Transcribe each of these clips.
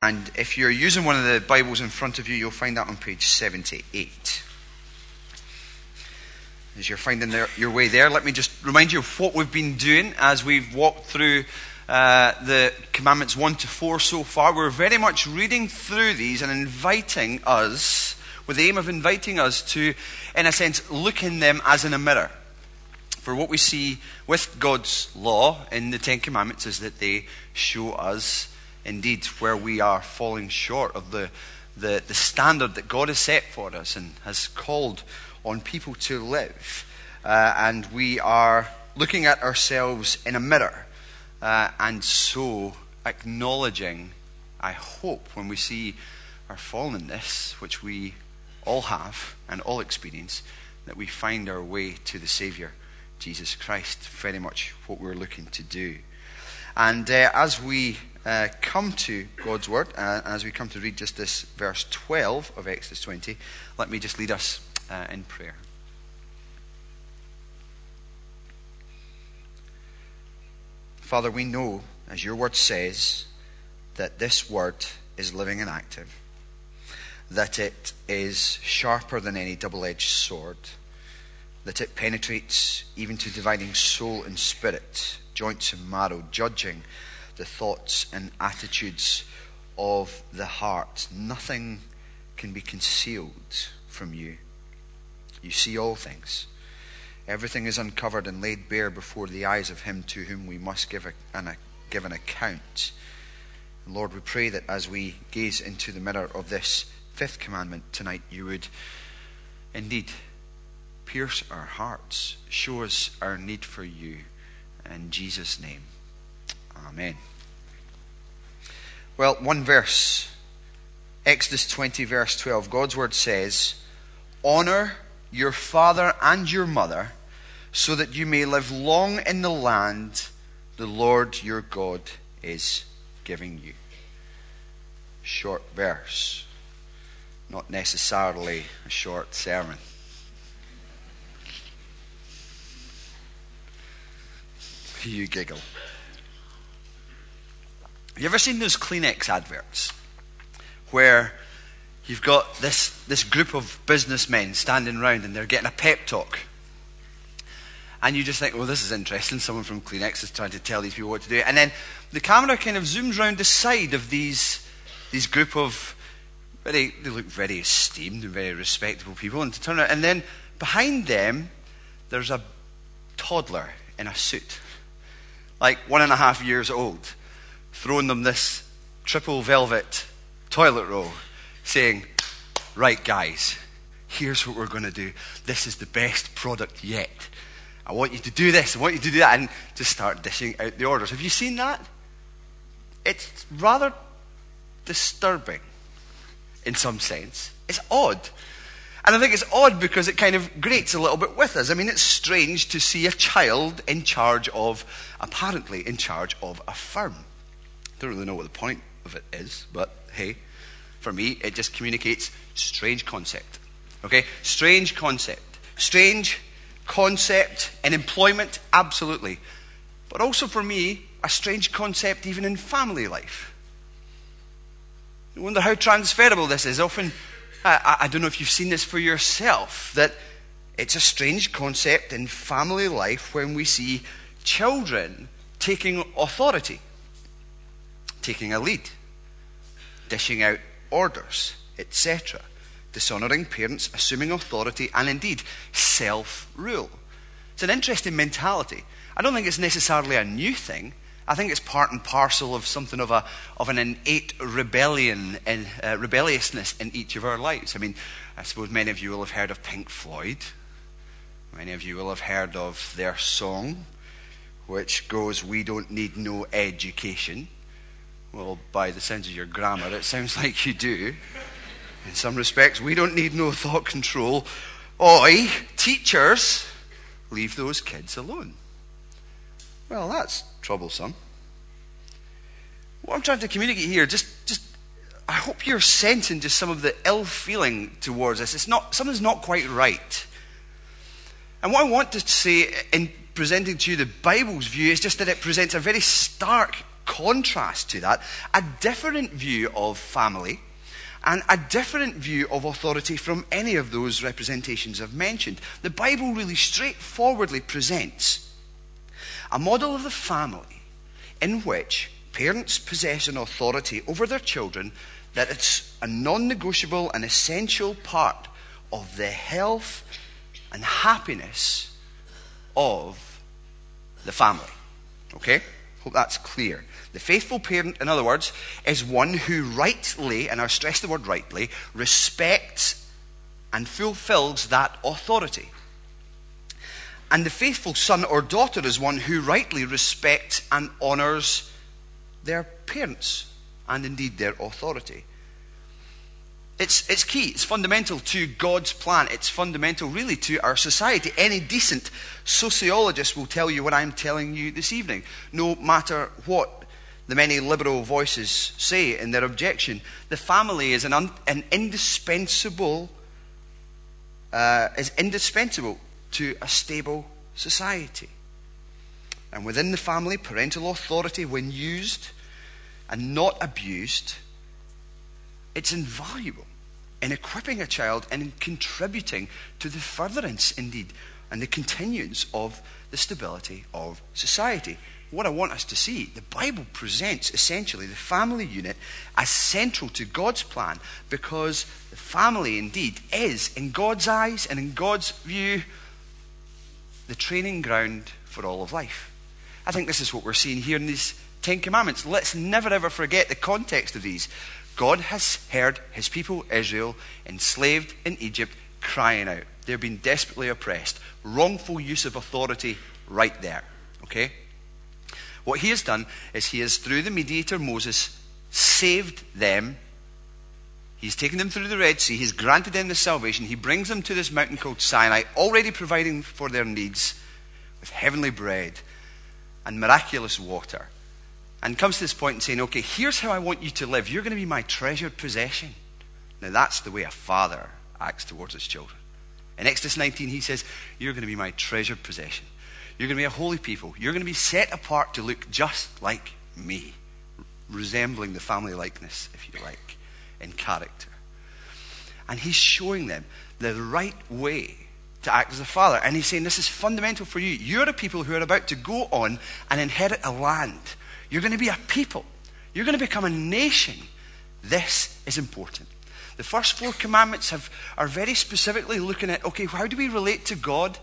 And if you're using one of the Bibles in front of you, you'll find that on page 78. As you're finding your way there, let me just remind you of what we've been doing as we've walked through uh, the commandments 1 to 4 so far. We're very much reading through these and inviting us, with the aim of inviting us to, in a sense, look in them as in a mirror. For what we see with God's law in the Ten Commandments is that they show us indeed where we are falling short of the, the, the standard that God has set for us and has called on people to live. Uh, and we are looking at ourselves in a mirror uh, and so acknowledging, I hope, when we see our fallenness, which we all have and all experience, that we find our way to the Saviour, Jesus Christ. Very much what we're looking to do. And uh, as we uh, come to God's Word, uh, as we come to read just this verse 12 of Exodus 20, let me just lead us uh, in prayer. Father, we know, as your Word says, that this Word is living and active, that it is sharper than any double edged sword, that it penetrates even to dividing soul and spirit, joints and marrow, judging the thoughts and attitudes of the heart. Nothing can be concealed from you. You see all things. Everything is uncovered and laid bare before the eyes of him to whom we must give, a, an, a, give an account. Lord, we pray that as we gaze into the mirror of this fifth commandment tonight, you would indeed pierce our hearts, show us our need for you. In Jesus' name. Amen. Well, one verse. Exodus 20, verse 12. God's word says, Honor your father and your mother, so that you may live long in the land the Lord your God is giving you. Short verse. Not necessarily a short sermon. You giggle. Have you ever seen those Kleenex adverts where you've got this, this group of businessmen standing around and they're getting a pep talk? And you just think, well, this is interesting. Someone from Kleenex is trying to tell these people what to do. And then the camera kind of zooms around the side of these, these group of very, they look very esteemed and very respectable people. And to turn around, and then behind them, there's a toddler in a suit, like one and a half years old throwing them this triple velvet toilet roll, saying, Right, guys, here's what we're going to do. This is the best product yet. I want you to do this, I want you to do that, and just start dishing out the orders. Have you seen that? It's rather disturbing in some sense. It's odd. And I think it's odd because it kind of grates a little bit with us. I mean, it's strange to see a child in charge of, apparently in charge of a firm. Don't really know what the point of it is, but hey, for me, it just communicates strange concept. Okay? Strange concept. Strange concept in employment, absolutely. But also for me, a strange concept even in family life. I wonder how transferable this is. Often, I, I don't know if you've seen this for yourself, that it's a strange concept in family life when we see children taking authority taking a lead, dishing out orders, etc., dishonoring parents, assuming authority, and indeed self rule. It's an interesting mentality. I don't think it's necessarily a new thing. I think it's part and parcel of something of, a, of an innate rebellion and uh, rebelliousness in each of our lives. I mean, I suppose many of you will have heard of Pink Floyd. Many of you will have heard of their song, which goes, We don't need no education. Well, by the sense of your grammar, it sounds like you do. In some respects, we don't need no thought control. Oi, teachers, leave those kids alone. Well, that's troublesome. What I'm trying to communicate here, just, just I hope you're sensing just some of the ill feeling towards us. It's not, something's not quite right. And what I want to say in presenting to you the Bible's view is just that it presents a very stark contrast to that, a different view of family and a different view of authority from any of those representations I've mentioned. The Bible really straightforwardly presents a model of the family in which parents possess an authority over their children that it's a non negotiable and essential part of the health and happiness of the family. Okay? Hope that's clear. The faithful parent, in other words, is one who rightly, and I stress the word rightly, respects and fulfills that authority. And the faithful son or daughter is one who rightly respects and honours their parents and indeed their authority. It's, it's key. It's fundamental to God's plan. It's fundamental, really, to our society. Any decent sociologist will tell you what I'm telling you this evening, no matter what the many liberal voices say in their objection. The family is an, un, an indispensable, uh, is indispensable to a stable society. And within the family, parental authority, when used and not abused, it's invaluable in equipping a child and in contributing to the furtherance, indeed, and the continuance of the stability of society. What I want us to see, the Bible presents essentially the family unit as central to God's plan because the family indeed is, in God's eyes and in God's view, the training ground for all of life. I think this is what we're seeing here in these Ten Commandments. Let's never ever forget the context of these. God has heard his people, Israel, enslaved in Egypt, crying out. They're being desperately oppressed. Wrongful use of authority right there. Okay? What he has done is he has, through the mediator Moses, saved them. He's taken them through the Red Sea. He's granted them the salvation. He brings them to this mountain called Sinai, already providing for their needs with heavenly bread and miraculous water and comes to this point and saying, okay, here's how I want you to live. You're going to be my treasured possession. Now, that's the way a father acts towards his children. In Exodus 19, he says, You're going to be my treasured possession. You're going to be a holy people. You're going to be set apart to look just like me, resembling the family likeness, if you like, in character. And he's showing them the right way to act as a father. And he's saying, This is fundamental for you. You're a people who are about to go on and inherit a land you're going to be a people. You're going to become a nation. This is important. The first four commandments have, are very specifically looking at okay, how do we relate to God?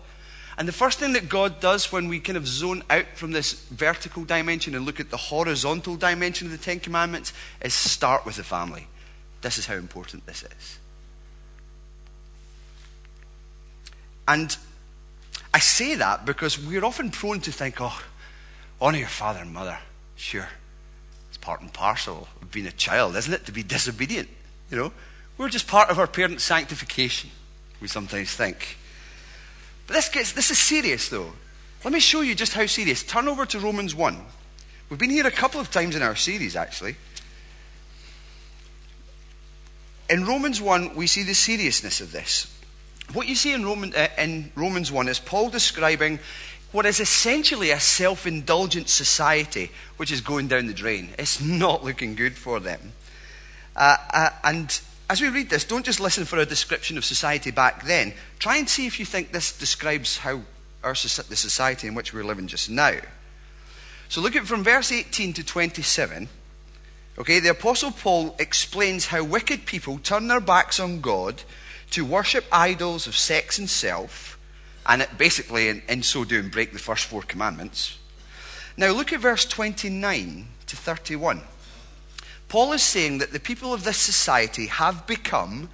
And the first thing that God does when we kind of zone out from this vertical dimension and look at the horizontal dimension of the Ten Commandments is start with the family. This is how important this is. And I say that because we're often prone to think, oh, honor your father and mother. Sure. It's part and parcel of being a child, isn't it? To be disobedient. You know? We're just part of our parents' sanctification, we sometimes think. But this, gets, this is serious, though. Let me show you just how serious. Turn over to Romans 1. We've been here a couple of times in our series, actually. In Romans 1, we see the seriousness of this. What you see in, Roman, uh, in Romans 1 is Paul describing what is essentially a self indulgent society which is going down the drain. It's not looking good for them. Uh, uh, and as we read this, don't just listen for a description of society back then. Try and see if you think this describes how our, the society in which we're living just now. So look at from verse 18 to 27. Okay, the Apostle Paul explains how wicked people turn their backs on God to worship idols of sex and self and it basically, in, in so doing, break the first four commandments. Now, look at verse 29 to 31. Paul is saying that the people of this society have become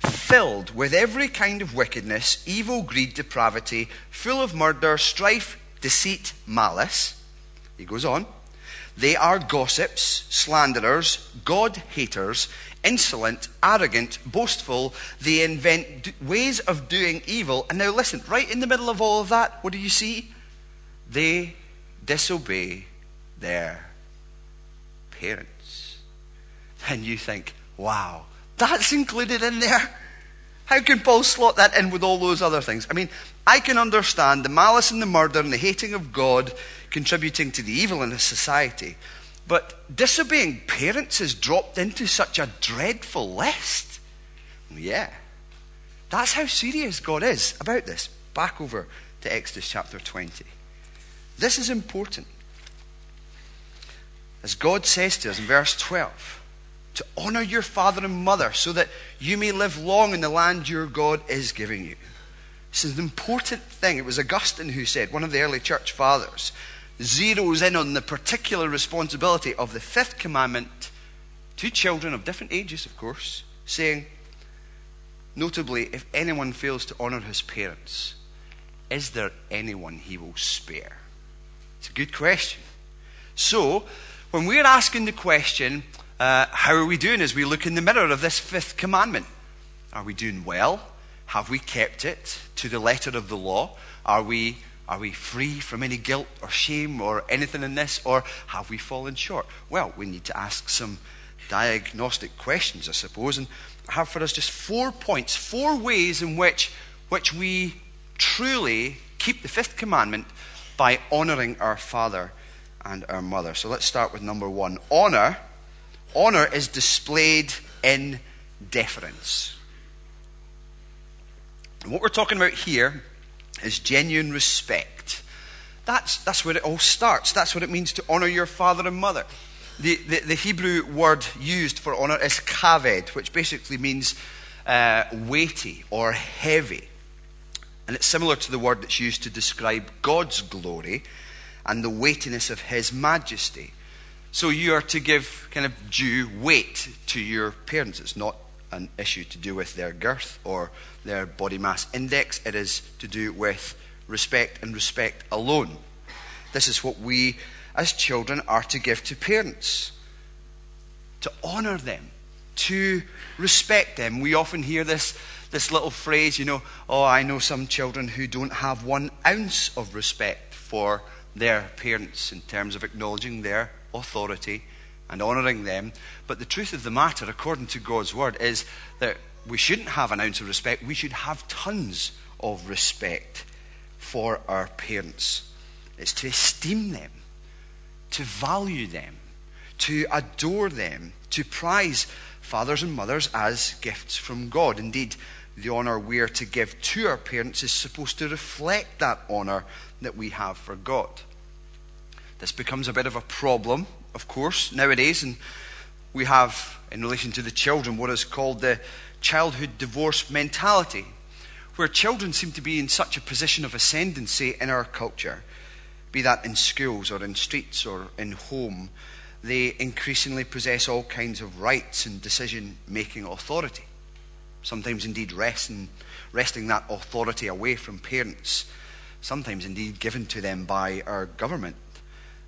filled with every kind of wickedness, evil, greed, depravity, full of murder, strife, deceit, malice. He goes on. They are gossips, slanderers, God haters, insolent, arrogant, boastful. They invent ways of doing evil. And now listen, right in the middle of all of that, what do you see? They disobey their parents. And you think, wow, that's included in there? How can Paul slot that in with all those other things? I mean, I can understand the malice and the murder and the hating of God contributing to the evil in a society. But disobeying parents is dropped into such a dreadful list. Yeah. That's how serious God is about this. Back over to Exodus chapter 20. This is important. As God says to us in verse 12, to honor your father and mother so that you may live long in the land your God is giving you. This is an important thing. It was Augustine who said, one of the early church fathers, zeroes in on the particular responsibility of the fifth commandment to children of different ages, of course, saying, notably, if anyone fails to honor his parents, is there anyone he will spare? It's a good question. So, when we're asking the question, uh, how are we doing as we look in the mirror of this fifth commandment? Are we doing well? Have we kept it to the letter of the law? Are we, are we free from any guilt or shame or anything in this? Or have we fallen short? Well, we need to ask some diagnostic questions, I suppose. And I have for us just four points, four ways in which, which we truly keep the fifth commandment by honoring our father and our mother. So let's start with number one. Honor Honor is displayed in deference. And what we're talking about here is genuine respect. That's, that's where it all starts. That's what it means to honor your father and mother. The, the, the Hebrew word used for honor is kaved, which basically means uh, weighty or heavy. And it's similar to the word that's used to describe God's glory and the weightiness of his majesty. So you are to give kind of due weight to your parents. It's not an issue to do with their girth or their body mass index, it is to do with respect and respect alone. This is what we as children are to give to parents to honor them, to respect them. We often hear this, this little phrase, you know, oh, I know some children who don't have one ounce of respect for their parents in terms of acknowledging their authority and honouring them. But the truth of the matter, according to God's word, is that we shouldn't have an ounce of respect. We should have tons of respect for our parents. It's to esteem them, to value them, to adore them, to prize fathers and mothers as gifts from God. Indeed, the honour we are to give to our parents is supposed to reflect that honour that we have for God. This becomes a bit of a problem, of course, nowadays, and we have, in relation to the children, what is called the childhood divorce mentality, where children seem to be in such a position of ascendancy in our culture, be that in schools or in streets or in home, they increasingly possess all kinds of rights and decision making authority. Sometimes, indeed, wresting, wresting that authority away from parents, sometimes, indeed, given to them by our government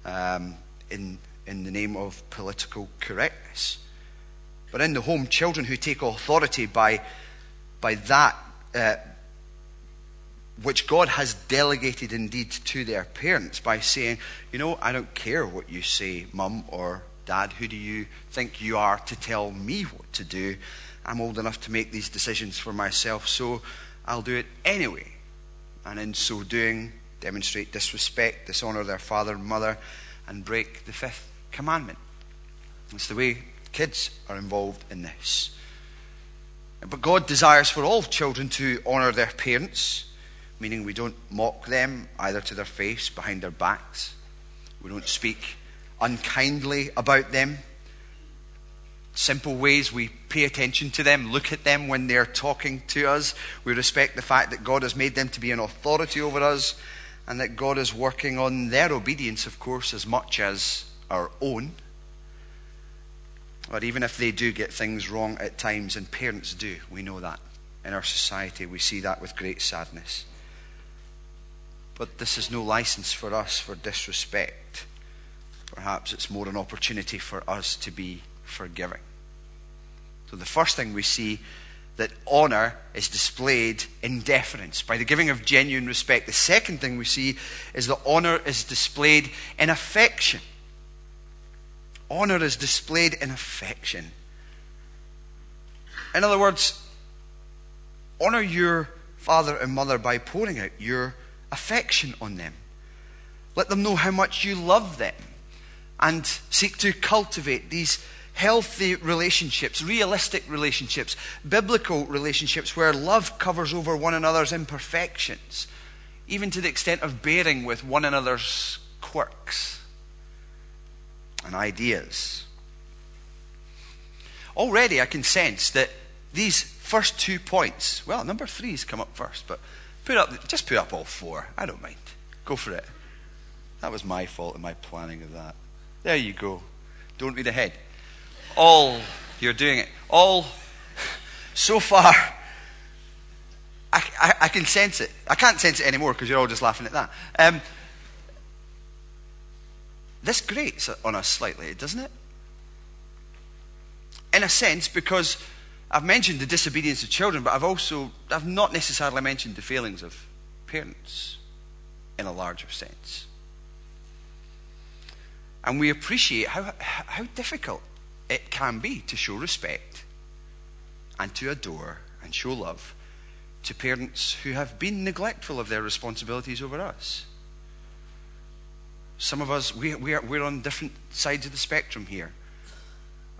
um, in, in the name of political correctness. But in the home, children who take authority by, by that uh, which God has delegated indeed to their parents by saying, you know, I don't care what you say, mum or dad. Who do you think you are to tell me what to do? I'm old enough to make these decisions for myself, so I'll do it anyway. And in so doing, demonstrate disrespect, dishonor their father and mother, and break the fifth commandment. It's the way kids are involved in this. But God desires for all children to honor their parents, meaning we don't mock them either to their face, behind their backs. We don't speak unkindly about them. Simple ways we pay attention to them, look at them when they're talking to us. We respect the fact that God has made them to be an authority over us and that God is working on their obedience, of course, as much as our own. But even if they do get things wrong at times, and parents do, we know that. In our society, we see that with great sadness. But this is no license for us for disrespect. Perhaps it's more an opportunity for us to be forgiving. So the first thing we see that honor is displayed in deference, by the giving of genuine respect. The second thing we see is that honor is displayed in affection. Honor is displayed in affection. In other words, honor your father and mother by pouring out your affection on them. Let them know how much you love them and seek to cultivate these healthy relationships, realistic relationships, biblical relationships where love covers over one another's imperfections, even to the extent of bearing with one another's quirks and ideas. Already, I can sense that these first two points, well, number three's come up first, but put up, just put up all four. I don't mind. Go for it. That was my fault in my planning of that. There you go. Don't read ahead. All, you're doing it. All, so far, I, I, I can sense it. I can't sense it anymore because you're all just laughing at that. Um, this grates on us slightly, doesn't it? In a sense, because I've mentioned the disobedience of children, but I've also I've not necessarily mentioned the failings of parents in a larger sense. And we appreciate how, how difficult it can be to show respect and to adore and show love to parents who have been neglectful of their responsibilities over us. Some of us, we, we are, we're on different sides of the spectrum here.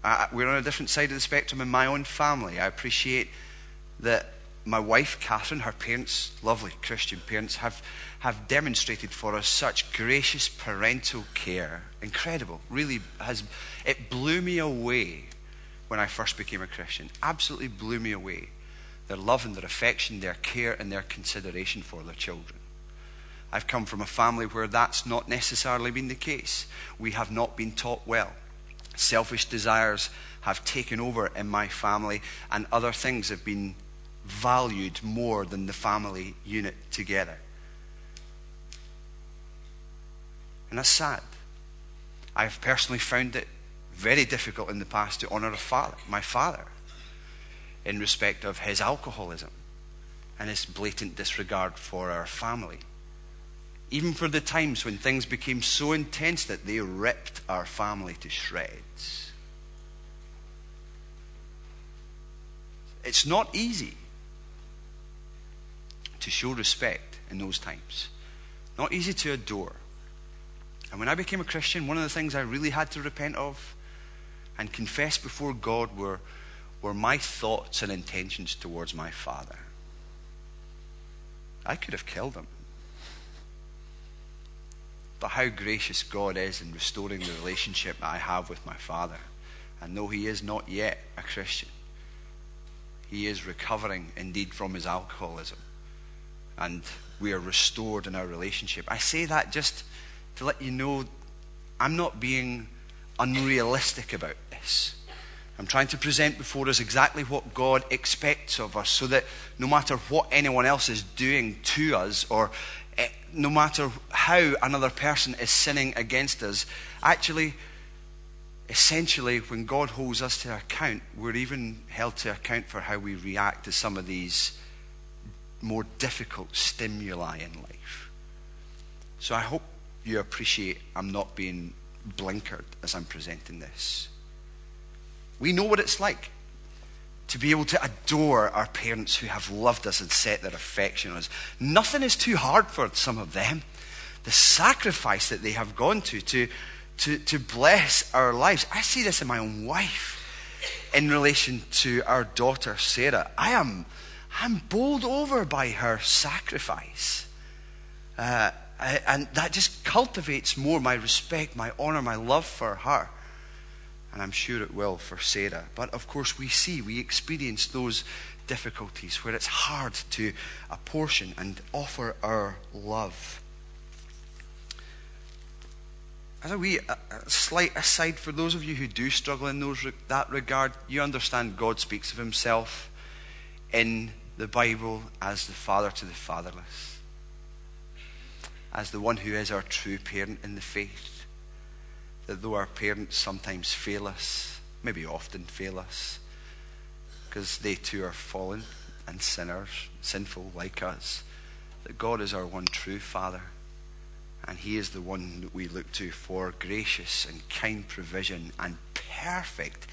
Uh, we're on a different side of the spectrum in my own family. I appreciate that my wife, Catherine, her parents, lovely Christian parents, have, have demonstrated for us such gracious parental care. Incredible. Really has it blew me away when I first became a Christian. Absolutely blew me away. Their love and their affection, their care and their consideration for their children. I've come from a family where that's not necessarily been the case. We have not been taught well. Selfish desires have taken over in my family, and other things have been valued more than the family unit together. And that's sad. I've personally found it very difficult in the past to father, my father, in respect of his alcoholism and his blatant disregard for our family. Even for the times when things became so intense that they ripped our family to shreds. It's not easy to show respect in those times. Not easy to adore. And when I became a Christian, one of the things I really had to repent of and confess before God were, were my thoughts and intentions towards my father. I could have killed him. But how gracious God is in restoring the relationship I have with my father. And though he is not yet a Christian, he is recovering indeed from his alcoholism and we are restored in our relationship. I say that just to let you know I'm not being unrealistic about this. I'm trying to present before us exactly what God expects of us so that no matter what anyone else is doing to us or eh, no matter how another person is sinning against us, actually, essentially, when God holds us to account, we're even held to account for how we react to some of these more difficult stimuli in life. So I hope you appreciate I'm not being blinkered as I'm presenting this. We know what it's like to be able to adore our parents who have loved us and set their affection on us. Nothing is too hard for some of them. The sacrifice that they have gone to to, to, to bless our lives. I see this in my own wife in relation to our daughter, Sarah. I am I'm bowled over by her sacrifice. Uh, and that just cultivates more my respect, my honor, my love for her. And I'm sure it will for Sarah. But of course, we see, we experience those difficulties where it's hard to apportion and offer our love. As a wee a, slight aside for those of you who do struggle in those, that regard, you understand God speaks of himself in the Bible as the father to the fatherless, as the one who is our true parent in the faith. That though our parents sometimes fail us, maybe often fail us, because they too are fallen and sinners, sinful like us, that God is our one true Father. And He is the one that we look to for gracious and kind provision and perfect,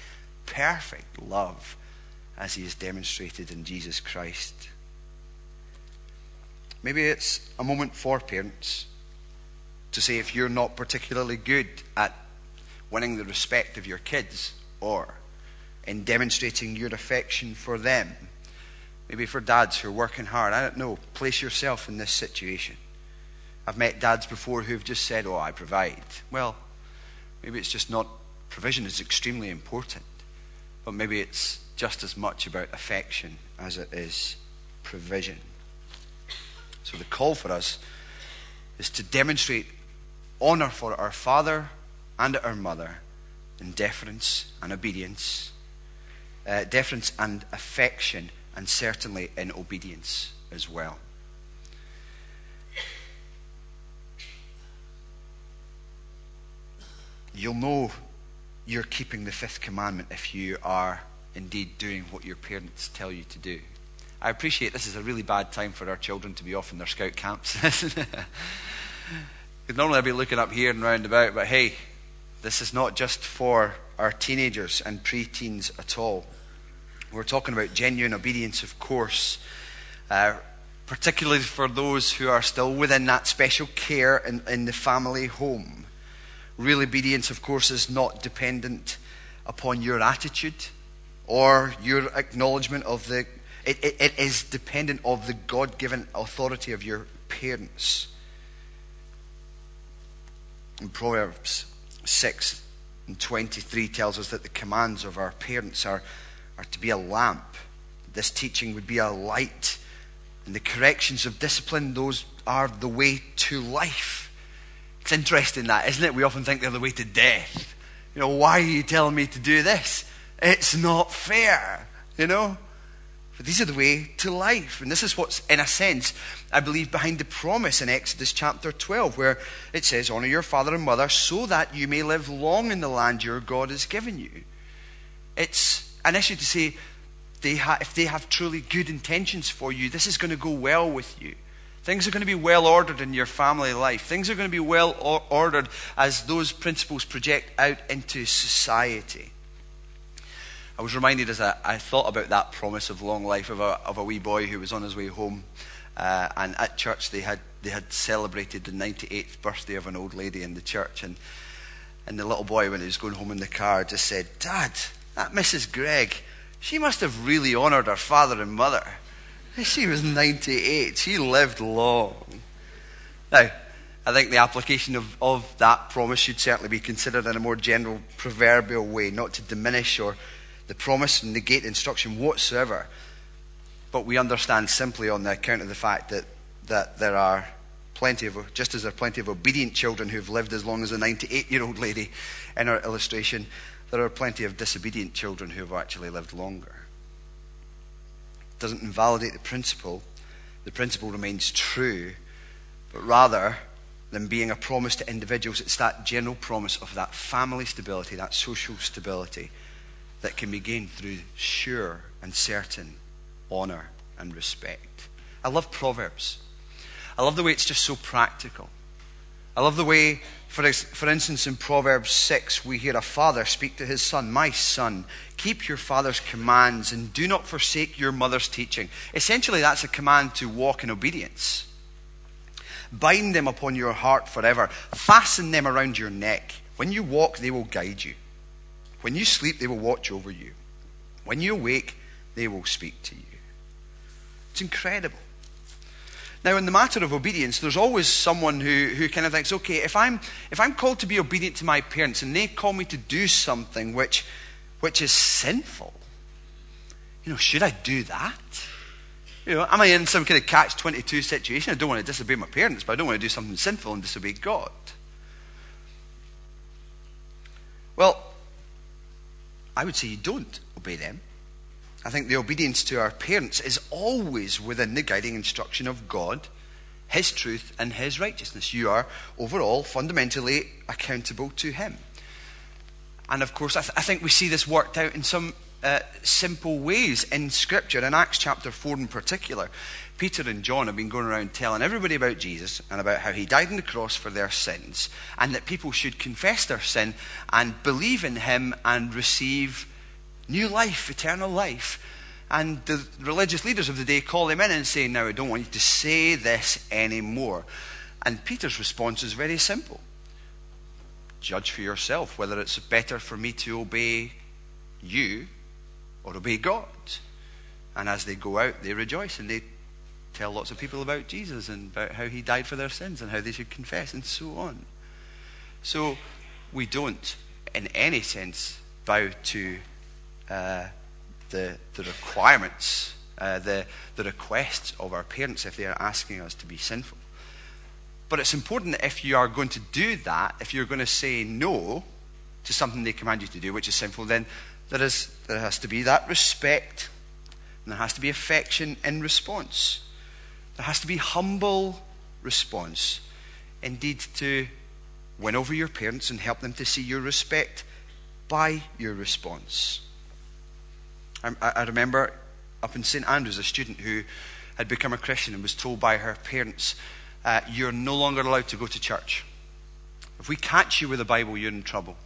perfect love as he has demonstrated in Jesus Christ. Maybe it's a moment for parents to say if you're not particularly good at winning the respect of your kids or in demonstrating your affection for them. Maybe for dads who are working hard. I don't know. Place yourself in this situation. I've met dads before who've just said, Oh, I provide. Well, maybe it's just not, provision is extremely important, but maybe it's just as much about affection as it is provision. So the call for us is to demonstrate honor for our father and our mother in deference and obedience, uh, deference and affection, and certainly in obedience as well. You'll know you're keeping the fifth commandment if you are indeed doing what your parents tell you to do. I appreciate this is a really bad time for our children to be off in their scout camps. Normally I'd be looking up here and round about, but hey, this is not just for our teenagers and pre-teens at all. We're talking about genuine obedience, of course, uh, particularly for those who are still within that special care in, in the family home. Real obedience, of course, is not dependent upon your attitude or your acknowledgement of the. It, it, it is dependent of the God-given authority of your parents. In Proverbs 6 and 23 tells us that the commands of our parents are, are to be a lamp. This teaching would be a light. And the corrections of discipline, those are the way to life. It's interesting that, isn't it? We often think they're the way to death. You know, why are you telling me to do this? It's not fair, you know? But these are the way to life. And this is what's, in a sense, I believe, behind the promise in Exodus chapter 12, where it says, Honor your father and mother so that you may live long in the land your God has given you. It's an issue to say, they ha- if they have truly good intentions for you, this is going to go well with you. Things are going to be well ordered in your family life. Things are going to be well or- ordered as those principles project out into society. I was reminded as I, I, thought about that promise of long life of a, of a wee boy who was on his way home. Uh, and at church, they had, they had celebrated the 98th birthday of an old lady in the church. And, and the little boy, when he was going home in the car, just said, Dad, that Mrs. Gregg, she must have really honoured her father and mother. She was 98. She lived long. Now, I think the application of, of that promise should certainly be considered in a more general proverbial way, not to diminish or the promise and negate instruction whatsoever. But we understand simply on the account of the fact that, that there are plenty of, just as there are plenty of obedient children who've lived as long as a 98 year old lady in our illustration, there are plenty of disobedient children who have actually lived longer. It doesn't invalidate the principle. The principle remains true, but rather than being a promise to individuals, it's that general promise of that family stability, that social stability that can be gained through sure and certain honor and respect. I love Proverbs. I love the way it's just so practical. I love the way, for, for instance, in Proverbs 6, we hear a father speak to his son, My son, keep your father's commands and do not forsake your mother's teaching. Essentially, that's a command to walk in obedience. Bind them upon your heart forever, fasten them around your neck. When you walk, they will guide you. When you sleep, they will watch over you. When you awake, they will speak to you. It's incredible. Now, in the matter of obedience, there's always someone who, who kind of thinks, okay, if I'm, if I'm called to be obedient to my parents and they call me to do something which, which is sinful, you know, should I do that? You know, am I in some kind of catch 22 situation? I don't want to disobey my parents, but I don't want to do something sinful and disobey God. I would say you don't obey them. I think the obedience to our parents is always within the guiding instruction of God, His truth, and His righteousness. You are overall fundamentally accountable to Him. And of course, I, th- I think we see this worked out in some uh, simple ways in Scripture, in Acts chapter 4 in particular. Peter and John have been going around telling everybody about Jesus and about how he died on the cross for their sins, and that people should confess their sin and believe in him and receive new life, eternal life. And the religious leaders of the day call him in and say, Now, I don't want you to say this anymore. And Peter's response is very simple judge for yourself whether it's better for me to obey you or obey God. And as they go out, they rejoice and they tell lots of people about Jesus and about how he died for their sins and how they should confess and so on. So we don't, in any sense, bow to uh, the, the requirements, uh, the, the requests of our parents if they are asking us to be sinful. But it's important that if you are going to do that, if you're going to say no to something they command you to do, which is sinful, then there, is, there has to be that respect, and there has to be affection in response. There has to be humble response. Indeed, to win over your parents and help them to see your respect by your response. I, I remember up in St. Andrews, a student who had become a Christian and was told by her parents, uh, You're no longer allowed to go to church. If we catch you with a Bible, you're in trouble.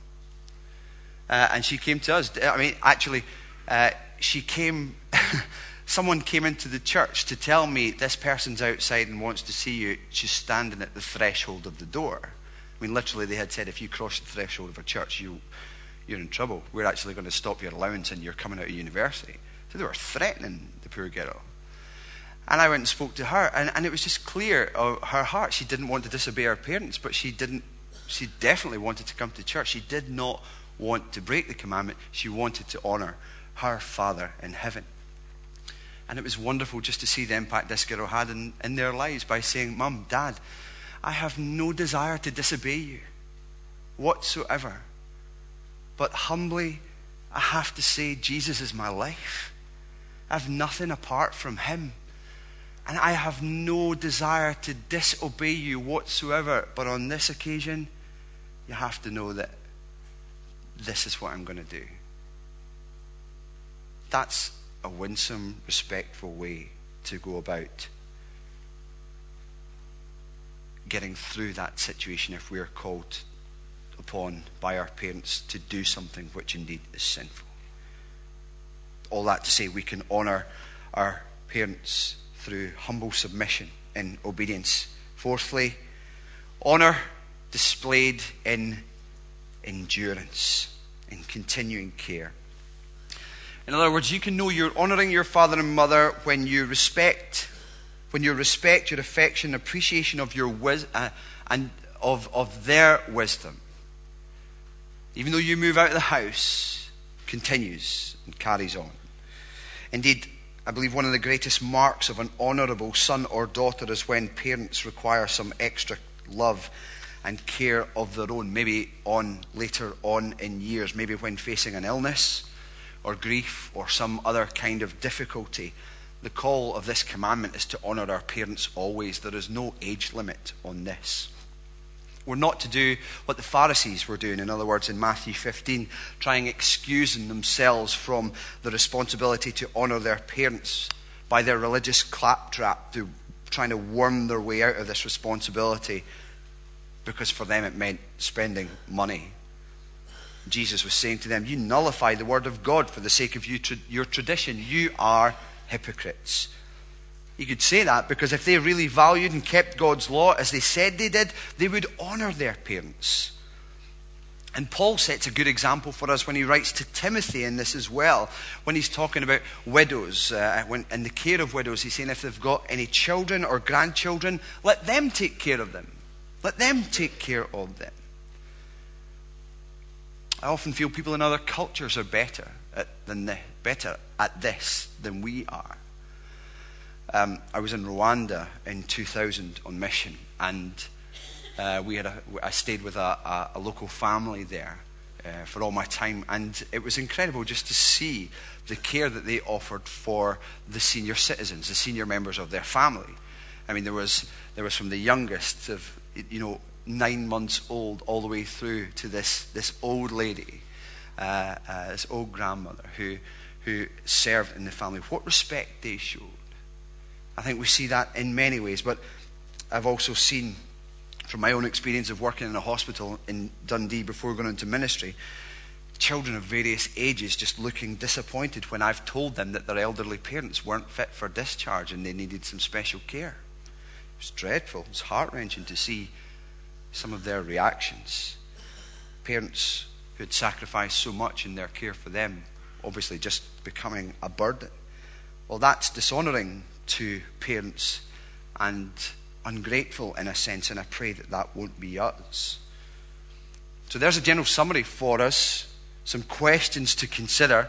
Uh, and she came to us. I mean, actually, uh, she came. someone came into the church to tell me this person's outside and wants to see you. She's standing at the threshold of the door. I mean, literally, they had said, if you cross the threshold of a church, you, you're in trouble. We're actually going to stop your allowance and you're coming out of university. So they were threatening the poor girl. And I went and spoke to her, and, and it was just clear of her heart. She didn't want to disobey her parents, but she didn't. She definitely wanted to come to church. She did not want to break the commandment. She wanted to honor her Father in heaven. And it was wonderful just to see the impact this girl had in, in their lives by saying, Mum, Dad, I have no desire to disobey you whatsoever. But humbly, I have to say, Jesus is my life. I have nothing apart from Him. And I have no desire to disobey you whatsoever. But on this occasion, you have to know that this is what I'm going to do. That's a winsome, respectful way to go about getting through that situation if we are called upon by our parents to do something which indeed is sinful. All that to say, we can honour our parents through humble submission in obedience. Fourthly, honour displayed in endurance, in continuing care. In other words, you can know you're honouring your father and mother when you respect, when you respect your affection, appreciation of your wis- uh, and of, of their wisdom. Even though you move out of the house, continues and carries on. Indeed, I believe one of the greatest marks of an honourable son or daughter is when parents require some extra love and care of their own, maybe on later on in years, maybe when facing an illness or grief or some other kind of difficulty. The call of this commandment is to honour our parents always. There is no age limit on this. We're not to do what the Pharisees were doing, in other words, in Matthew 15, trying excusing themselves from the responsibility to honour their parents by their religious claptrap, to trying to worm their way out of this responsibility because for them it meant spending money. Jesus was saying to them, You nullify the word of God for the sake of you, your tradition. You are hypocrites. You could say that because if they really valued and kept God's law as they said they did, they would honor their parents. And Paul sets a good example for us when he writes to Timothy in this as well. When he's talking about widows uh, when, and the care of widows, he's saying if they've got any children or grandchildren, let them take care of them. Let them take care of them. I often feel people in other cultures are better at, than the, better at this than we are. Um, I was in Rwanda in 2000 on mission, and uh, we had a, I stayed with a, a, a local family there uh, for all my time, and it was incredible just to see the care that they offered for the senior citizens, the senior members of their family. I mean, there was there was from the youngest of you know nine months old all the way through to this this old lady, uh, uh this old grandmother who who served in the family. What respect they showed I think we see that in many ways, but I've also seen from my own experience of working in a hospital in Dundee before going into ministry, children of various ages just looking disappointed when I've told them that their elderly parents weren't fit for discharge and they needed some special care. Was dreadful. It was heart wrenching to see some of their reactions. parents who had sacrificed so much in their care for them, obviously just becoming a burden. Well, that's dishonoring to parents and ungrateful in a sense, and I pray that that won't be us. So there's a general summary for us, some questions to consider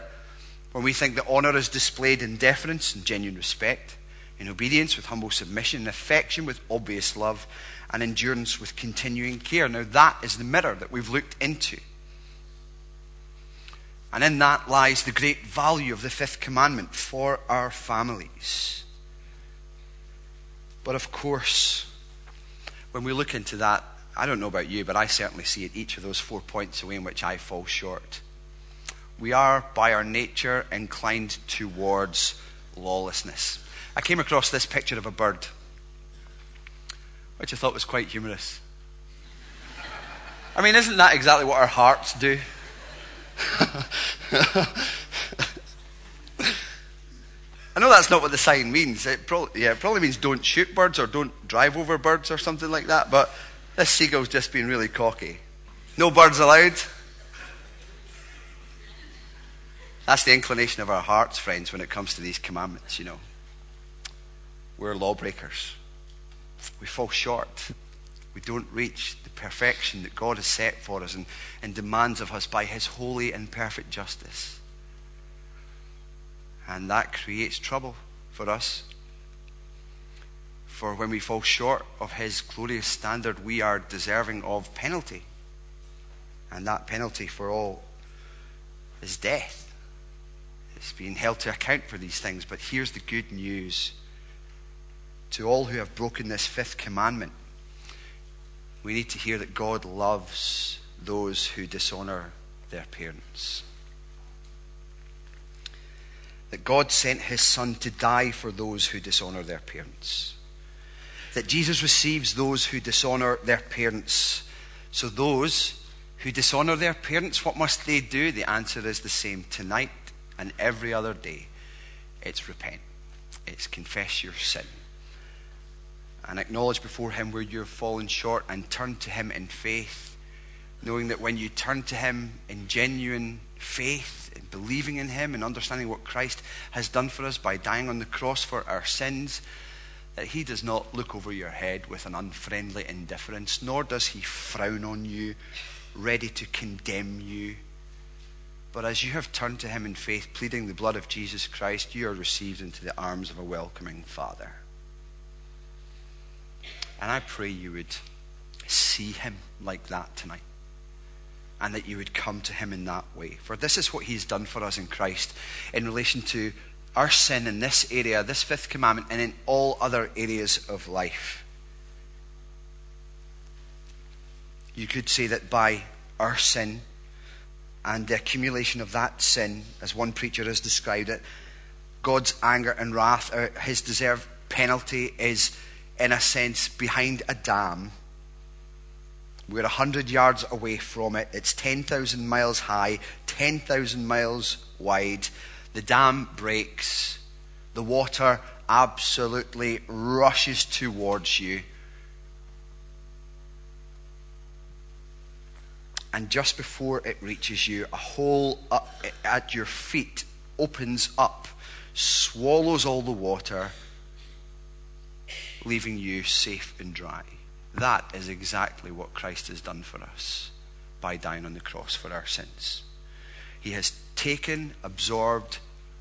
when we think that honour is displayed in deference and genuine respect, in obedience with humble submission, in affection with obvious love, and endurance with continuing care. Now, that is the mirror that we've looked into. And in that lies the great value of the fifth commandment for our families. But of course, when we look into that, I don't know about you, but I certainly see at each of those four points a way in which I fall short. We are, by our nature, inclined towards lawlessness. I came across this picture of a bird, which I thought was quite humorous. I mean, isn't that exactly what our hearts do? I know that's not what the sign means. It probably, yeah, it probably means don't shoot birds or don't drive over birds or something like that, but this seagull's just being really cocky. No birds allowed. That's the inclination of our hearts, friends, when it comes to these commandments, you know. We're lawbreakers. We fall short. We don't reach the perfection that God has set for us and, and demands of us by His holy and perfect justice. And that creates trouble for us. For when we fall short of His glorious standard, we are deserving of penalty. And that penalty for all is death. It's being held to account for these things. But here's the good news to all who have broken this fifth commandment. We need to hear that God loves those who dishonor their parents. That God sent his Son to die for those who dishonor their parents that Jesus receives those who dishonor their parents. So, those who dishonor their parents, what must they do? The answer is the same tonight and every other day it's repent, it's confess your sin, and acknowledge before Him where you have fallen short and turn to Him in faith, knowing that when you turn to Him in genuine faith, in believing in Him and understanding what Christ has done for us by dying on the cross for our sins, that he does not look over your head with an unfriendly indifference, nor does he frown on you, ready to condemn you. But as you have turned to him in faith, pleading the blood of Jesus Christ, you are received into the arms of a welcoming Father. And I pray you would see him like that tonight. And that you would come to him in that way. For this is what he's done for us in Christ in relation to our sin in this area, this fifth commandment, and in all other areas of life. You could say that by our sin and the accumulation of that sin, as one preacher has described it, God's anger and wrath, his deserved penalty, is in a sense behind a dam. We're 100 yards away from it. It's 10,000 miles high, 10,000 miles wide the dam breaks, the water absolutely rushes towards you. And just before it reaches you, a hole at your feet opens up, swallows all the water, leaving you safe and dry. That is exactly what Christ has done for us by dying on the cross for our sins. He has taken, absorbed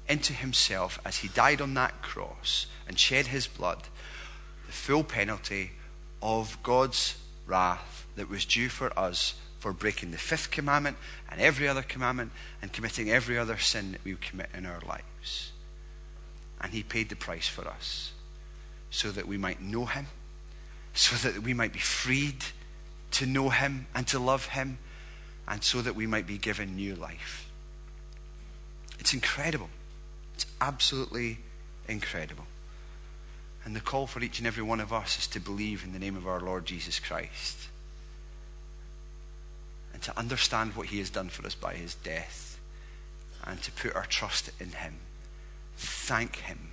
into himself as he died on that cross and shed his blood the full penalty of God's wrath that was due for us for breaking the fifth commandment and every other commandment and committing every other sin that we commit in our lives. And he paid the price for us so that we might know him, so that we might be freed to know him and to love him, and so that we might be given new life. It's incredible. It's absolutely incredible. And the call for each and every one of us is to believe in the name of our Lord Jesus Christ and to understand what he has done for us by his death and to put our trust in him. Thank him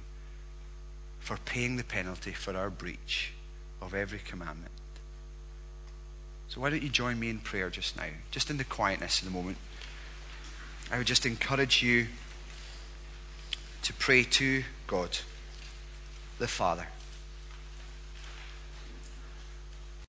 for paying the penalty for our breach of every commandment So why don't you join me in prayer just now, just in the quietness of the moment? I would just encourage you to pray to God, the Father.